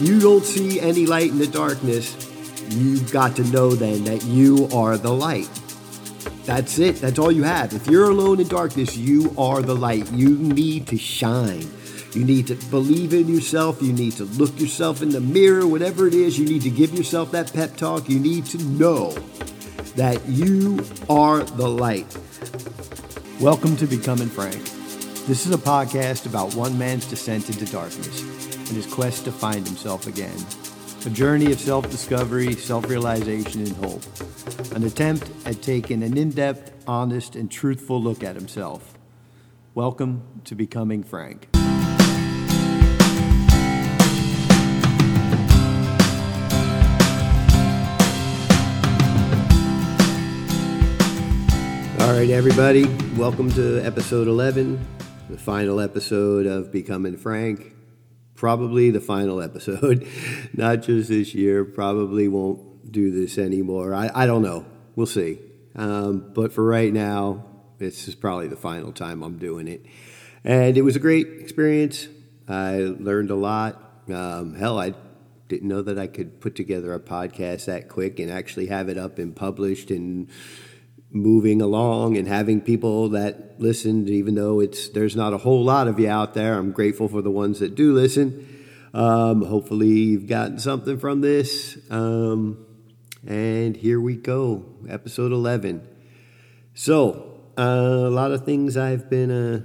you don't see any light in the darkness, you've got to know then that you are the light. That's it. That's all you have. If you're alone in darkness, you are the light. You need to shine. You need to believe in yourself. You need to look yourself in the mirror, whatever it is. You need to give yourself that pep talk. You need to know that you are the light. Welcome to Becoming Frank. This is a podcast about one man's descent into darkness and his quest to find himself again. A journey of self discovery, self realization, and hope. An attempt at taking an in depth, honest, and truthful look at himself. Welcome to Becoming Frank. All right, everybody, welcome to episode 11, the final episode of Becoming Frank. Probably the final episode, not just this year, probably won't do this anymore. I, I don't know. We'll see. Um, but for right now, this is probably the final time I'm doing it. And it was a great experience. I learned a lot. Um, hell, I didn't know that I could put together a podcast that quick and actually have it up and published and moving along and having people that listened, even though it's there's not a whole lot of you out there. I'm grateful for the ones that do listen. Um, hopefully, you've gotten something from this. Um, and here we go, episode 11. So, uh, a lot of things I've been, uh,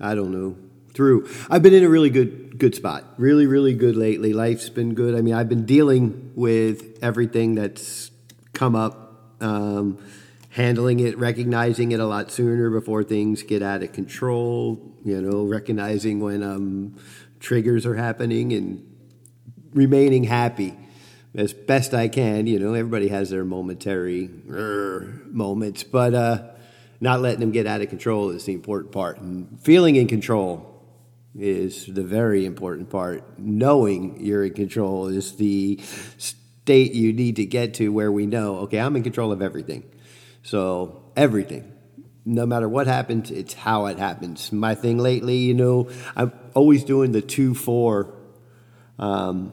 I don't know, through. I've been in a really good, good spot. Really, really good lately. Life's been good. I mean, I've been dealing with everything that's come up um, handling it, recognizing it a lot sooner before things get out of control. You know, recognizing when um, triggers are happening and remaining happy as best I can. You know, everybody has their momentary moments, but uh, not letting them get out of control is the important part. And feeling in control is the very important part. Knowing you're in control is the state you need to get to where we know, okay, I'm in control of everything. So, everything. No matter what happens, it's how it happens. My thing lately, you know, I'm always doing the 2 4 um,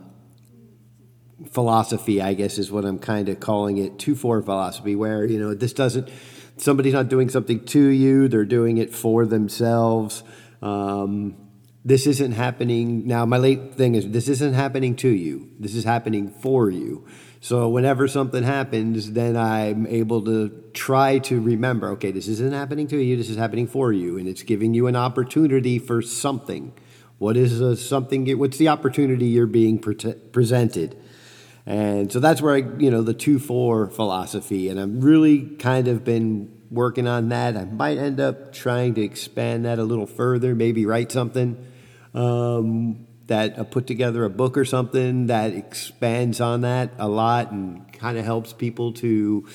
philosophy, I guess is what I'm kind of calling it 2 4 philosophy, where, you know, this doesn't, somebody's not doing something to you, they're doing it for themselves. Um, this isn't happening now my late thing is this isn't happening to you. This is happening for you. So whenever something happens then i'm able to try to remember okay this isn't happening to you this is happening for you. And it's giving you an opportunity for something. What is a something what's the opportunity you're being pre- presented? And so that's where i you know the 2-4 philosophy and i've really kind of been working on that. I might end up trying to expand that a little further maybe write something um, that uh, put together a book or something that expands on that a lot and kind of helps people to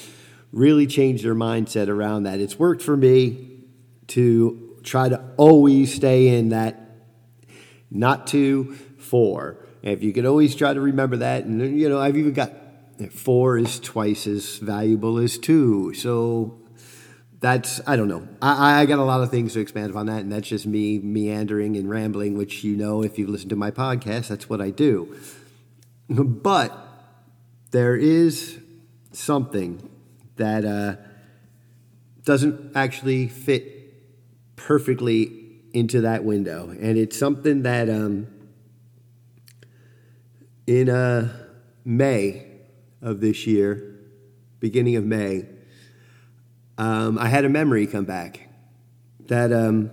really change their mindset around that. It's worked for me to try to always stay in that not to four. If you could always try to remember that, and you know, I've even got four is twice as valuable as two. So that's I don't know. I, I got a lot of things to expand upon that, and that's just me meandering and rambling, which you know if you've listened to my podcast, that's what I do. But there is something that uh, doesn't actually fit perfectly into that window, and it's something that um, in uh, May of this year, beginning of May um, I had a memory come back that um,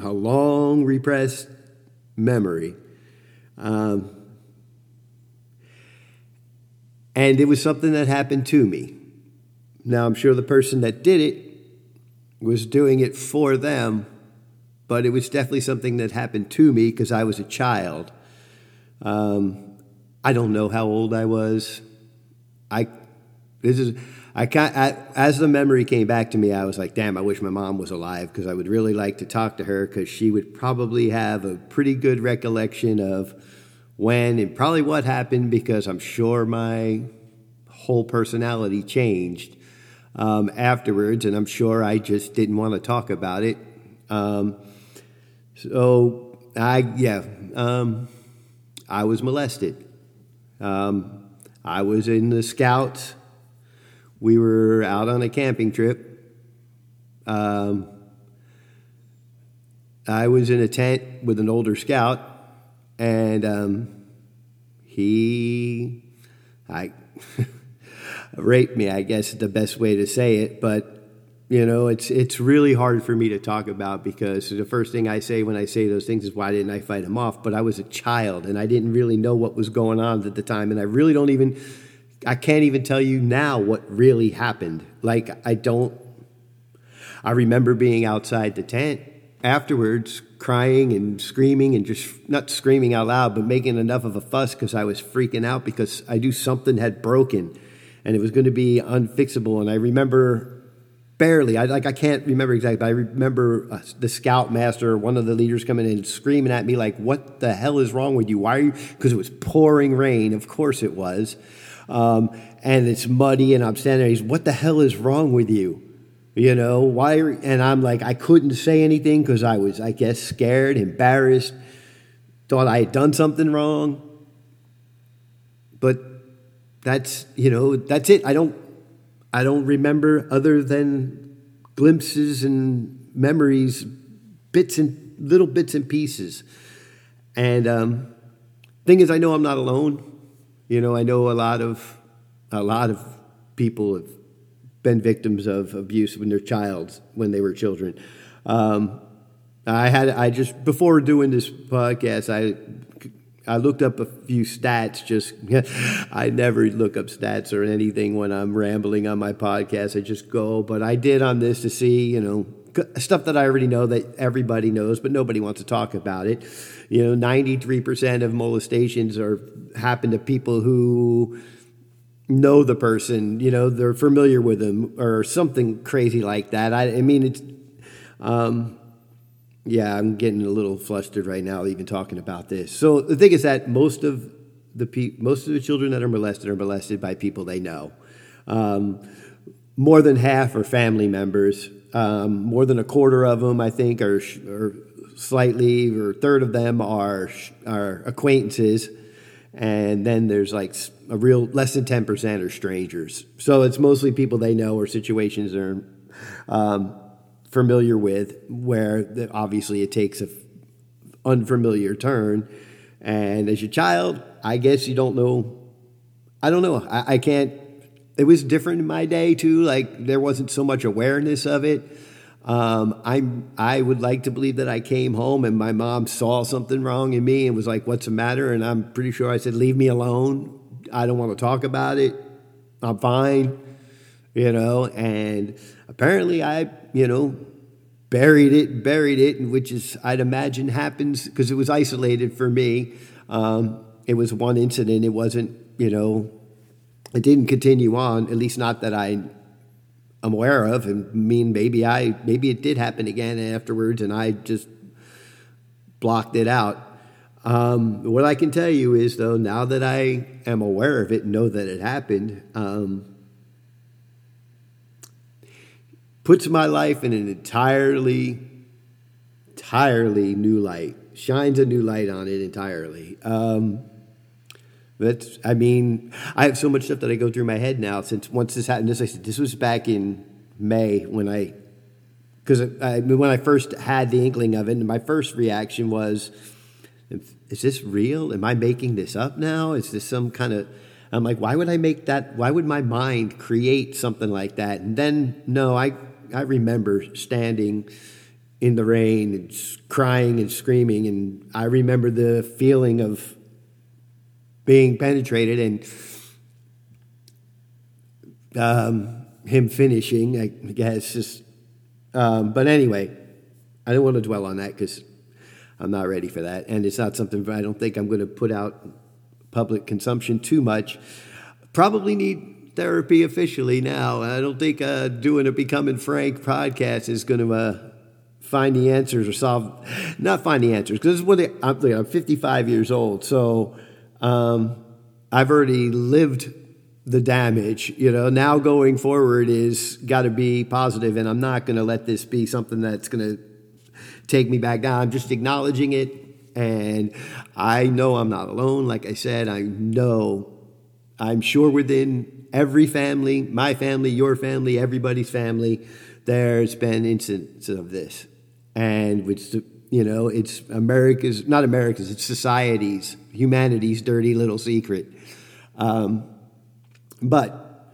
a long repressed memory. Um, and it was something that happened to me. Now, I'm sure the person that did it was doing it for them, but it was definitely something that happened to me because I was a child. Um, I don't know how old I was. I this is I, I, as the memory came back to me, I was like, damn, I wish my mom was alive because I would really like to talk to her because she would probably have a pretty good recollection of when and probably what happened because I'm sure my whole personality changed um, afterwards, and I'm sure I just didn't want to talk about it. Um, so I, yeah. Um, I was molested. Um, I was in the scouts. We were out on a camping trip. Um, I was in a tent with an older scout, and um, he, I, raped me. I guess is the best way to say it, but you know, it's it's really hard for me to talk about because the first thing I say when I say those things is why didn't I fight him off? But I was a child and I didn't really know what was going on at the time, and I really don't even, I can't even tell you now what really happened. Like I don't. I remember being outside the tent afterwards crying and screaming and just not screaming out loud, but making enough of a fuss because I was freaking out because I knew something had broken and it was going to be unfixable. And I remember barely, I like I can't remember exactly, but I remember uh, the scoutmaster, one of the leaders, coming in screaming at me like, "What the hell is wrong with you? Why are you?" Because it was pouring rain. Of course it was. Um, and it's muddy, and I'm standing there. He's, "What the hell is wrong with you?" You know, why? And I'm like, I couldn't say anything because I was, I guess, scared, embarrassed, thought I had done something wrong. But that's, you know, that's it. I don't, I don't remember other than glimpses and memories, bits and little bits and pieces. And um, thing is, I know I'm not alone. You know, I know a lot of, a lot of people have been victims of abuse when they're child when they were children. Um, I had I just before doing this podcast I I looked up a few stats. Just I never look up stats or anything when I'm rambling on my podcast. I just go, but I did on this to see you know stuff that I already know that everybody knows, but nobody wants to talk about it. You know, ninety three percent of molestations are happen to people who know the person, you know, they're familiar with them or something crazy like that. I, I mean, it's, um, yeah, I'm getting a little flustered right now, even talking about this. So the thing is that most of the pe- most of the children that are molested are molested by people they know. Um, more than half are family members. Um, more than a quarter of them, I think, are, slightly, or a third of them are are acquaintances. And then there's like a real less than 10% are strangers. So it's mostly people they know or situations they're um, familiar with where obviously it takes a unfamiliar turn. And as a child i guess you don't know i don't know. I, I can't it was different in my day too like there wasn't so much awareness of it um, I'm, I would like to believe that I came home and my mom saw something wrong in me and was like, What's the matter? And I'm pretty sure I said, Leave me alone. I don't want to talk about it. I'm fine. You know, and apparently I, you know, buried it, buried it, which is, I'd imagine happens because it was isolated for me. Um, it was one incident. It wasn't, you know, it didn't continue on, at least not that I I'm aware of. And I mean, maybe I maybe it did happen again afterwards, and I just blocked it out. Um, what I can tell you is, though, now that I am aware of it, know that it happened, um, puts my life in an entirely, entirely new light, shines a new light on it entirely. Um, that's, I mean, I have so much stuff that I go through my head now since once this happened. This, I said, this was back in May when I, because I, when I first had the inkling of it, and my first reaction was, is this real? Am I making this up now? Is this some kind of, I'm like, why would I make that? Why would my mind create something like that? And then, no, I, I remember standing in the rain and crying and screaming, and I remember the feeling of being penetrated and um, him finishing. I guess just, um, but anyway, I don't want to dwell on that because I'm not ready for that, and it's not something I don't think I'm going to put out public consumption too much. Probably need therapy officially now. I don't think uh, doing a Becoming Frank podcast is going to. Uh, find the answers or solve, not find the answers because this is what I'm, I'm 55 years old, so um, I've already lived the damage. You know, now going forward is got to be positive, and I'm not going to let this be something that's going to take me back down. I'm just acknowledging it, And I know I'm not alone. Like I said, I know, I'm sure within every family, my family, your family, everybody's family, there's been instances of this. And which, you know, it's America's, not America's, it's society's, humanity's dirty little secret. Um, but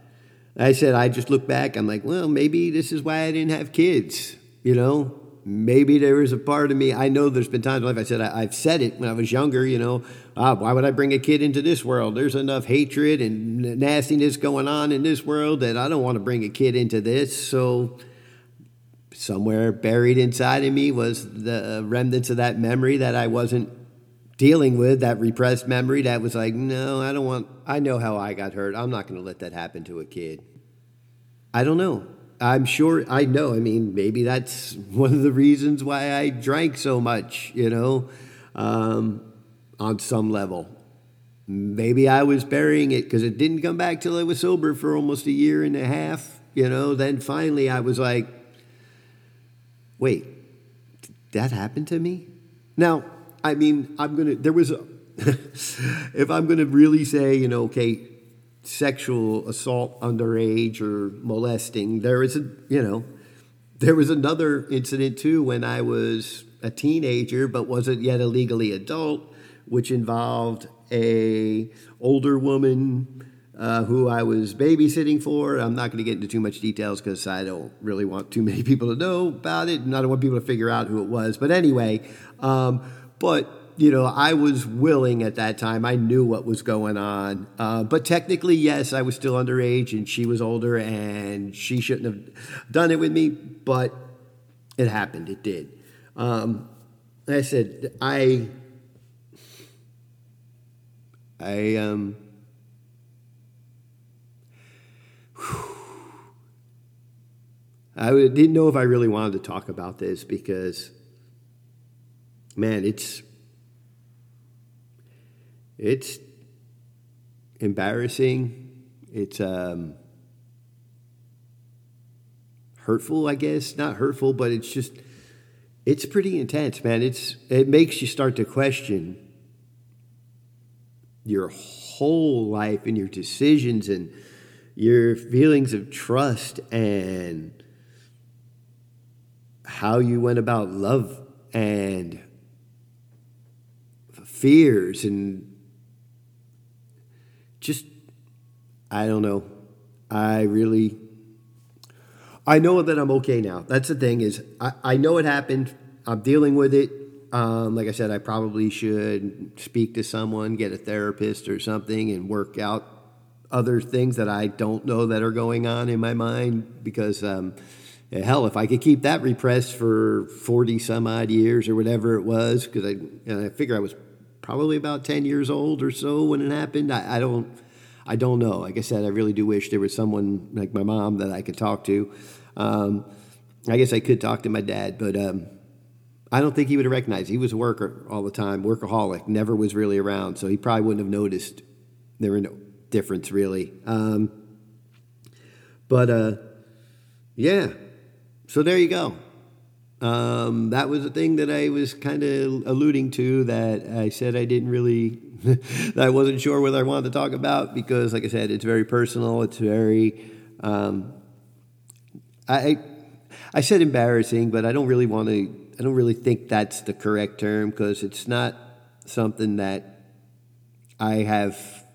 I said, I just look back, I'm like, well, maybe this is why I didn't have kids, you know? maybe there was a part of me. I know there's been times in life I said I, have said it when I was younger. You know, ah, why would I bring a kid into this world? There's enough hatred and nastiness going on in this world that I don't want to bring a kid into this. So somewhere buried inside of me was the remnants of that memory that I wasn't dealing with that repressed memory that was like no i don't want i know how i got hurt i'm not going to let that happen to a kid i don't know I'm sure I know. I mean, maybe that's one of the reasons why I drank so much, you know, um, on some level. Maybe I was burying it because it didn't come back till I was sober for almost a year and a half, you know. Then finally I was like, wait, that happened to me? Now, I mean, I'm going to, there was a, if I'm going to really say, you know, okay, sexual assault underage or molesting. There is a, you know, there was another incident too when I was a teenager but wasn't yet a legally adult, which involved a older woman uh, who I was babysitting for. I'm not going to get into too much details because I don't really want too many people to know about it, and I don't want people to figure out who it was. But anyway, um, but you know, I was willing at that time. I knew what was going on. Uh, but technically, yes, I was still underage and she was older and she shouldn't have done it with me, but it happened. It did. Um, I said, I, I, um, I didn't know if I really wanted to talk about this because, man, it's it's embarrassing. It's um, hurtful, I guess. Not hurtful, but it's just it's pretty intense, man. It's it makes you start to question your whole life and your decisions and your feelings of trust and how you went about love and fears and just, I don't know. I really, I know that I'm okay now. That's the thing is, I, I know it happened. I'm dealing with it. Um, like I said, I probably should speak to someone, get a therapist or something, and work out other things that I don't know that are going on in my mind. Because um, hell, if I could keep that repressed for forty some odd years or whatever it was, because I, I figure I was probably about 10 years old or so when it happened. I, I, don't, I don't know. Like I said, I really do wish there was someone like my mom that I could talk to. Um, I guess I could talk to my dad, but um, I don't think he would have recognized. He was a worker all the time, workaholic, never was really around, so he probably wouldn't have noticed. There were no difference really. Um, but uh, yeah, so there you go. Um, that was the thing that I was kind of alluding to that I said I didn't really, that I wasn't sure whether I wanted to talk about because, like I said, it's very personal. It's very, um, I, I said embarrassing, but I don't really want to, I don't really think that's the correct term because it's not something that I have,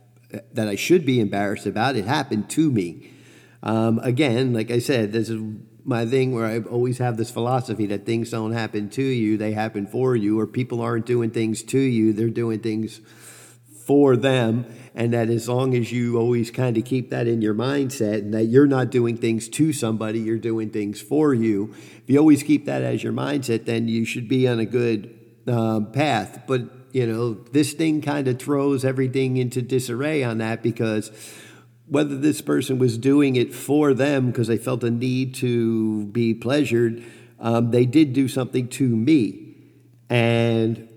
that I should be embarrassed about. It happened to me. Um, again, like I said, there's a my thing where I always have this philosophy that things don't happen to you, they happen for you, or people aren't doing things to you, they're doing things for them. And that as long as you always kind of keep that in your mindset and that you're not doing things to somebody, you're doing things for you, if you always keep that as your mindset, then you should be on a good um, path. But, you know, this thing kind of throws everything into disarray on that because whether this person was doing it for them because they felt a need to be pleasured, um, they did do something to me. And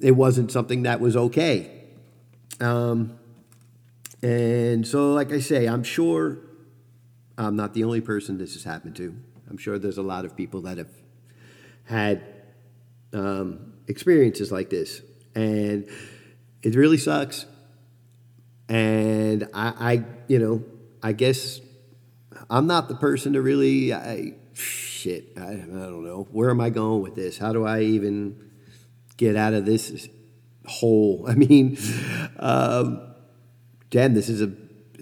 it wasn't something that was okay. Um, and so, like I say, I'm sure I'm not the only person this has happened to. I'm sure there's a lot of people that have had um, experiences like this, and it really sucks. And I, I you know, I guess I'm not the person to really. I, shit, I, I don't know. Where am I going with this? How do I even get out of this hole? I mean, um, damn, this is a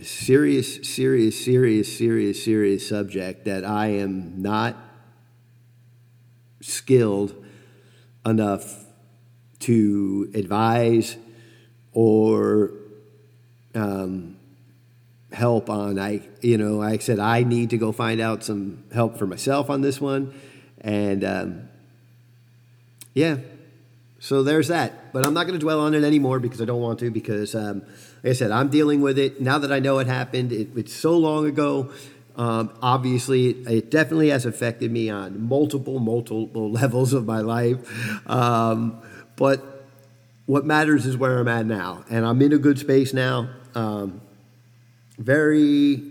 serious, serious, serious, serious, serious subject that I am not skilled enough to advise or um, help on. I, you know, I said, I need to go find out some help for myself on this one, and um, yeah. So there's that, but I'm not going to dwell on it anymore because I don't want to. Because, um, like I said, I'm dealing with it now that I know it happened. It, it's so long ago. Um, obviously, it definitely has affected me on multiple, multiple levels of my life. Um, but what matters is where I'm at now, and I'm in a good space now. Um, very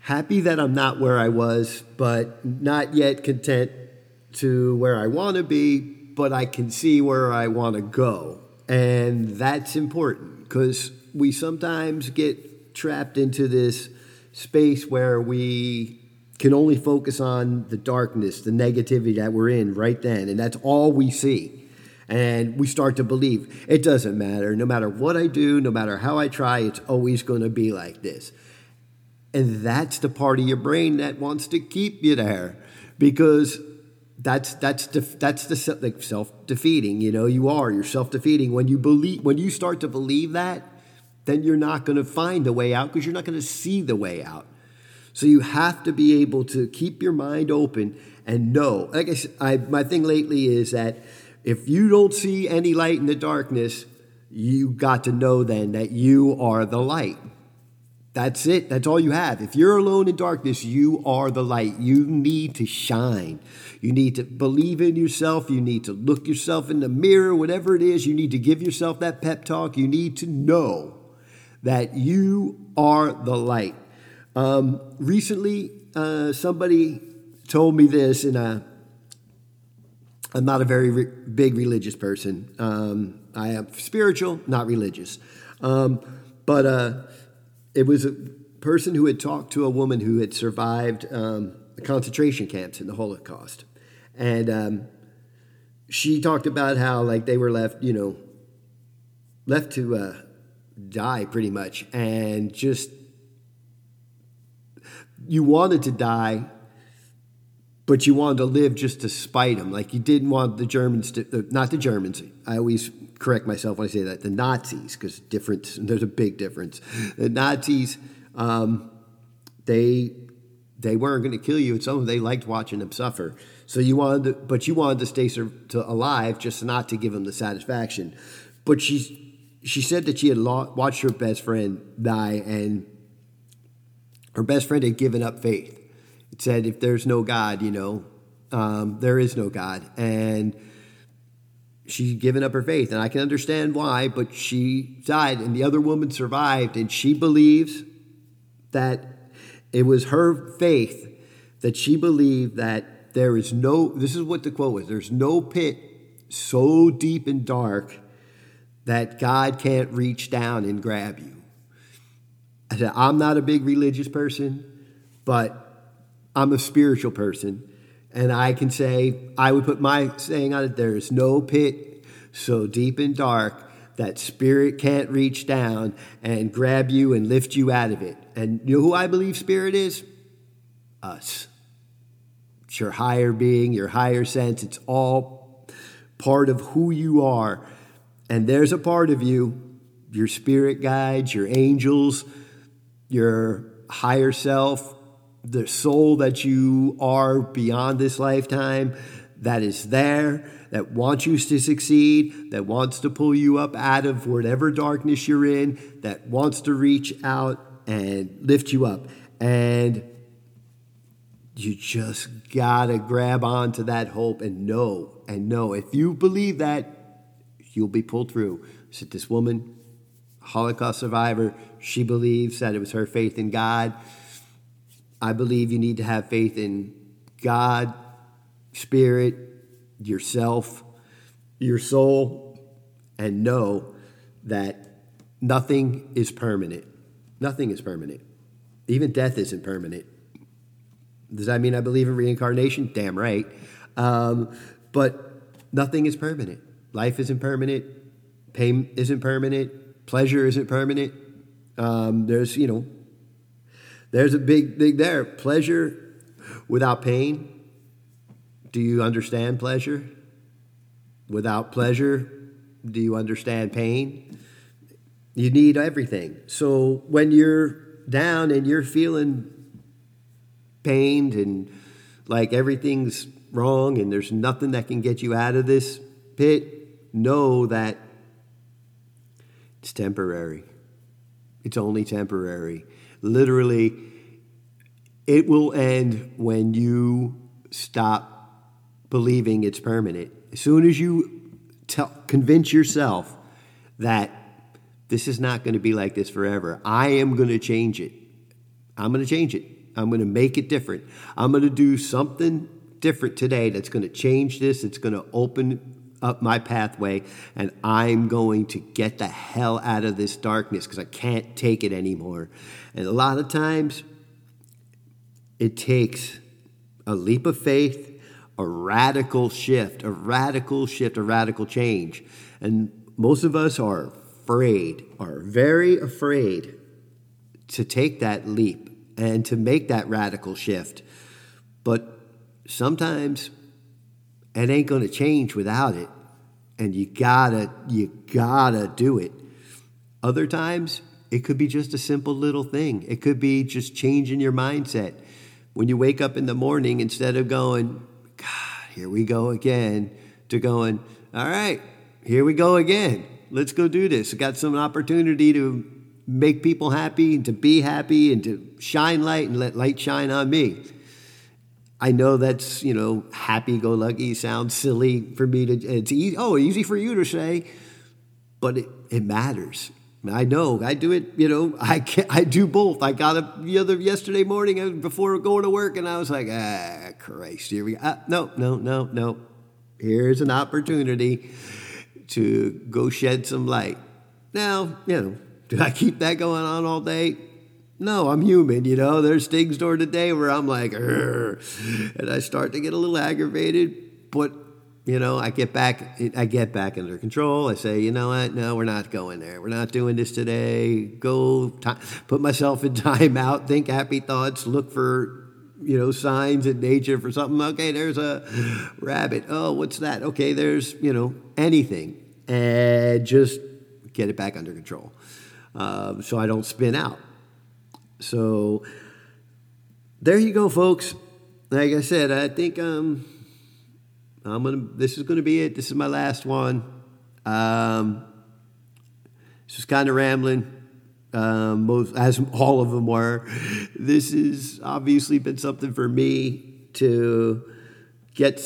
happy that I'm not where I was, but not yet content to where I want to be, but I can see where I want to go. And that's important because we sometimes get trapped into this space where we can only focus on the darkness, the negativity that we're in right then, and that's all we see and we start to believe it doesn't matter. No matter what I do, no matter how I try, it's always going to be like this. And that's the part of your brain that wants to keep you there because that's that's def, that's the like self defeating. You know, you are you're self defeating when you believe when you start to believe that, then you're not going to find the way out because you're not going to see the way out. So you have to be able to keep your mind open and know. Like I, I my thing lately is that if you don't see any light in the darkness, you got to know then that you are the light. That's it. That's all you have. If you're alone in darkness, you are the light. You need to shine. You need to believe in yourself. You need to look yourself in the mirror, whatever it is. You need to give yourself that pep talk. You need to know that you are the light. Um, recently, uh, somebody told me this, and uh, I'm not a very re- big religious person. Um, I am spiritual, not religious. Um, but uh, it was a person who had talked to a woman who had survived um, the concentration camps in the Holocaust. And um, she talked about how, like, they were left, you know, left to uh, die pretty much. And just, you wanted to die but you wanted to live just to spite them. Like you didn't want the Germans to, uh, not the Germans. I always correct myself when I say that. The Nazis, because difference. There's a big difference. The Nazis, um, they they weren't going to kill you. It's something they liked watching them suffer. So you wanted, to, but you wanted to stay to alive, just not to give them the satisfaction. But she she said that she had watched her best friend die, and her best friend had given up faith it said, if there's no God, you know, um, there is no God. And she's given up her faith. And I can understand why, but she died, and the other woman survived. And she believes that it was her faith that she believed that there is no, this is what the quote was there's no pit so deep and dark that God can't reach down and grab you. I said, I'm not a big religious person, but I'm a spiritual person, and I can say, I would put my saying on it there is no pit so deep and dark that spirit can't reach down and grab you and lift you out of it. And you know who I believe spirit is? Us. It's your higher being, your higher sense. It's all part of who you are. And there's a part of you, your spirit guides, your angels, your higher self, the soul that you are beyond this lifetime that is there, that wants you to succeed, that wants to pull you up out of whatever darkness you're in, that wants to reach out and lift you up. And you just gotta grab onto that hope and know and know. If you believe that, you'll be pulled through. So this woman, Holocaust survivor, she believes that it was her faith in God I believe you need to have faith in God, Spirit, yourself, your soul, and know that nothing is permanent. Nothing is permanent. Even death isn't permanent. Does that mean I believe in reincarnation? Damn right. Um, but nothing is permanent. Life isn't permanent. Pain isn't permanent. Pleasure isn't permanent. Um, there's, you know, there's a big thing there. Pleasure without pain. Do you understand pleasure? Without pleasure, do you understand pain? You need everything. So when you're down and you're feeling pained and like everything's wrong and there's nothing that can get you out of this pit, know that it's temporary. It's only temporary. Literally, it will end when you stop believing it's permanent. As soon as you tell, convince yourself that this is not going to be like this forever, I am going to change it. I'm going to change it. I'm going to make it different. I'm going to do something different today that's going to change this. It's going to open up my pathway, and I'm going to get the hell out of this darkness because I can't take it anymore. And a lot of times, it takes a leap of faith, a radical shift, a radical shift, a radical change. And most of us are afraid, are very afraid to take that leap and to make that radical shift. But sometimes it ain't going to change without it. And you gotta, you gotta do it. Other times, it could be just a simple little thing. It could be just changing your mindset. When you wake up in the morning, instead of going, God, here we go again, to going, all right, here we go again. Let's go do this. I got some opportunity to make people happy and to be happy and to shine light and let light shine on me. I know that's, you know, happy go lucky sounds silly for me to, it's easy, oh, easy for you to say, but it, it matters. I know I do it, you know, I can I do both. I got up the other yesterday morning uh, before going to work and I was like, ah, Christ, here we go. Ah, no, no, no, no. Here's an opportunity to go shed some light. Now, you know, do I keep that going on all day? No, I'm human, you know. There's things during the day where I'm like, and I start to get a little aggravated, but you know, I get back, I get back under control. I say, you know what? No, we're not going there. We're not doing this today. Go, put myself in time out. Think happy thoughts. Look for, you know, signs in nature for something. Okay, there's a rabbit. Oh, what's that? Okay, there's, you know, anything, and just get it back under control, uh, so I don't spin out. So there you go, folks. Like I said, I think um, I'm gonna. This is gonna be it. This is my last one. Um, this was kind of rambling. Um, most, as all of them were. This has obviously been something for me to get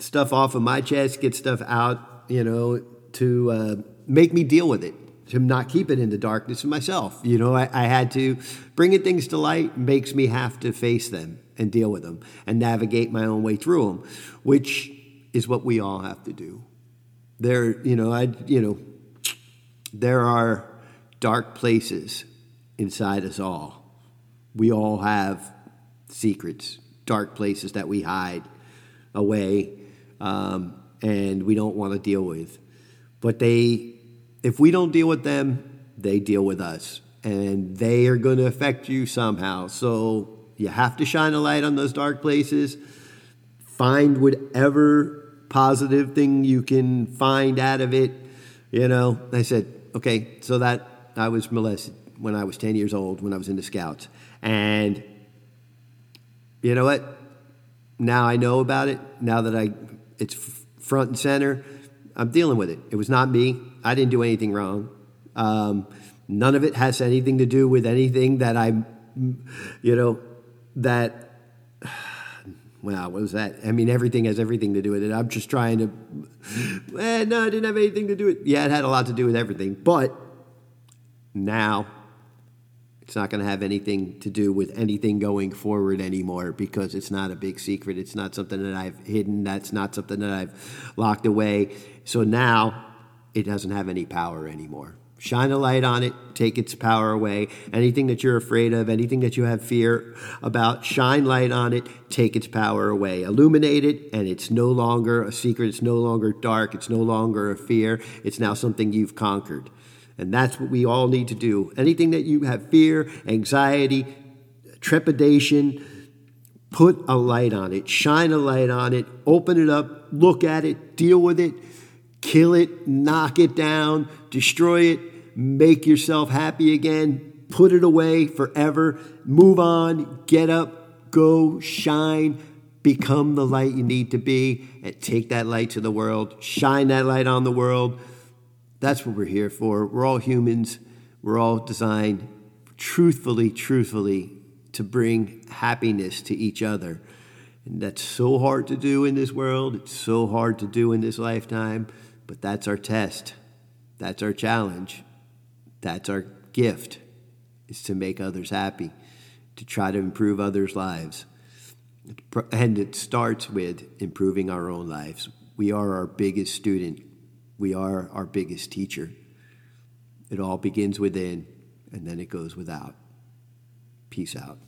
stuff off of my chest, get stuff out, you know, to uh, make me deal with it to not keep it in the darkness of myself. You know, I, I had to bringing things to light makes me have to face them and deal with them and navigate my own way through them, which is what we all have to do. There, you know, I, you know, there are dark places inside us all. We all have secrets, dark places that we hide away, um, and we don't want to deal with. But they if we don't deal with them, they deal with us. And they are going to affect you somehow. So you have to shine a light on those dark places. Find whatever positive thing you can find out of it. You know, I said, okay, so that I was molested when I was 10 years old, when I was in the scouts. And you know what? Now I know about it. Now that I, it's front and center, I'm dealing with it. It was not me. I didn't do anything wrong. Um, none of it has anything to do with anything that I, you know, that. Wow, what was that? I mean, everything has everything to do with it. I'm just trying to. Eh, no, I didn't have anything to do with. It. Yeah, it had a lot to do with everything, but now It's not going to have anything to do with anything going forward anymore because it's not a big secret. It's not something that I've hidden. That's not something that I've locked away. So now it doesn't have any power anymore. Shine a light on it, take its power away. Anything that you're afraid of, anything that you have fear about, shine light on it, take its power away. Illuminate it, and it's no longer a secret. It's no longer dark. It's no longer a fear. It's now something you've conquered. And that's what we all need to do. Anything that you have fear, anxiety, trepidation, put a light on it, shine a light on it, open it up, look at it, deal with it, kill it, knock it down, destroy it, make yourself happy again, put it away forever, move on, get up, go, shine, become the light you need to be, and take that light to the world, shine that light on the world. That's what we're here for. We're all humans, we're all designed truthfully, truthfully to bring happiness to each other. And that's so hard to do in this world. It's so hard to do in this lifetime, but that's our test. That's our challenge. That's our gift, is to make others happy, to try to improve others' lives. And it starts with improving our own lives. We are our biggest student, we are our biggest teacher. It all begins within, and then it goes without. Peace out.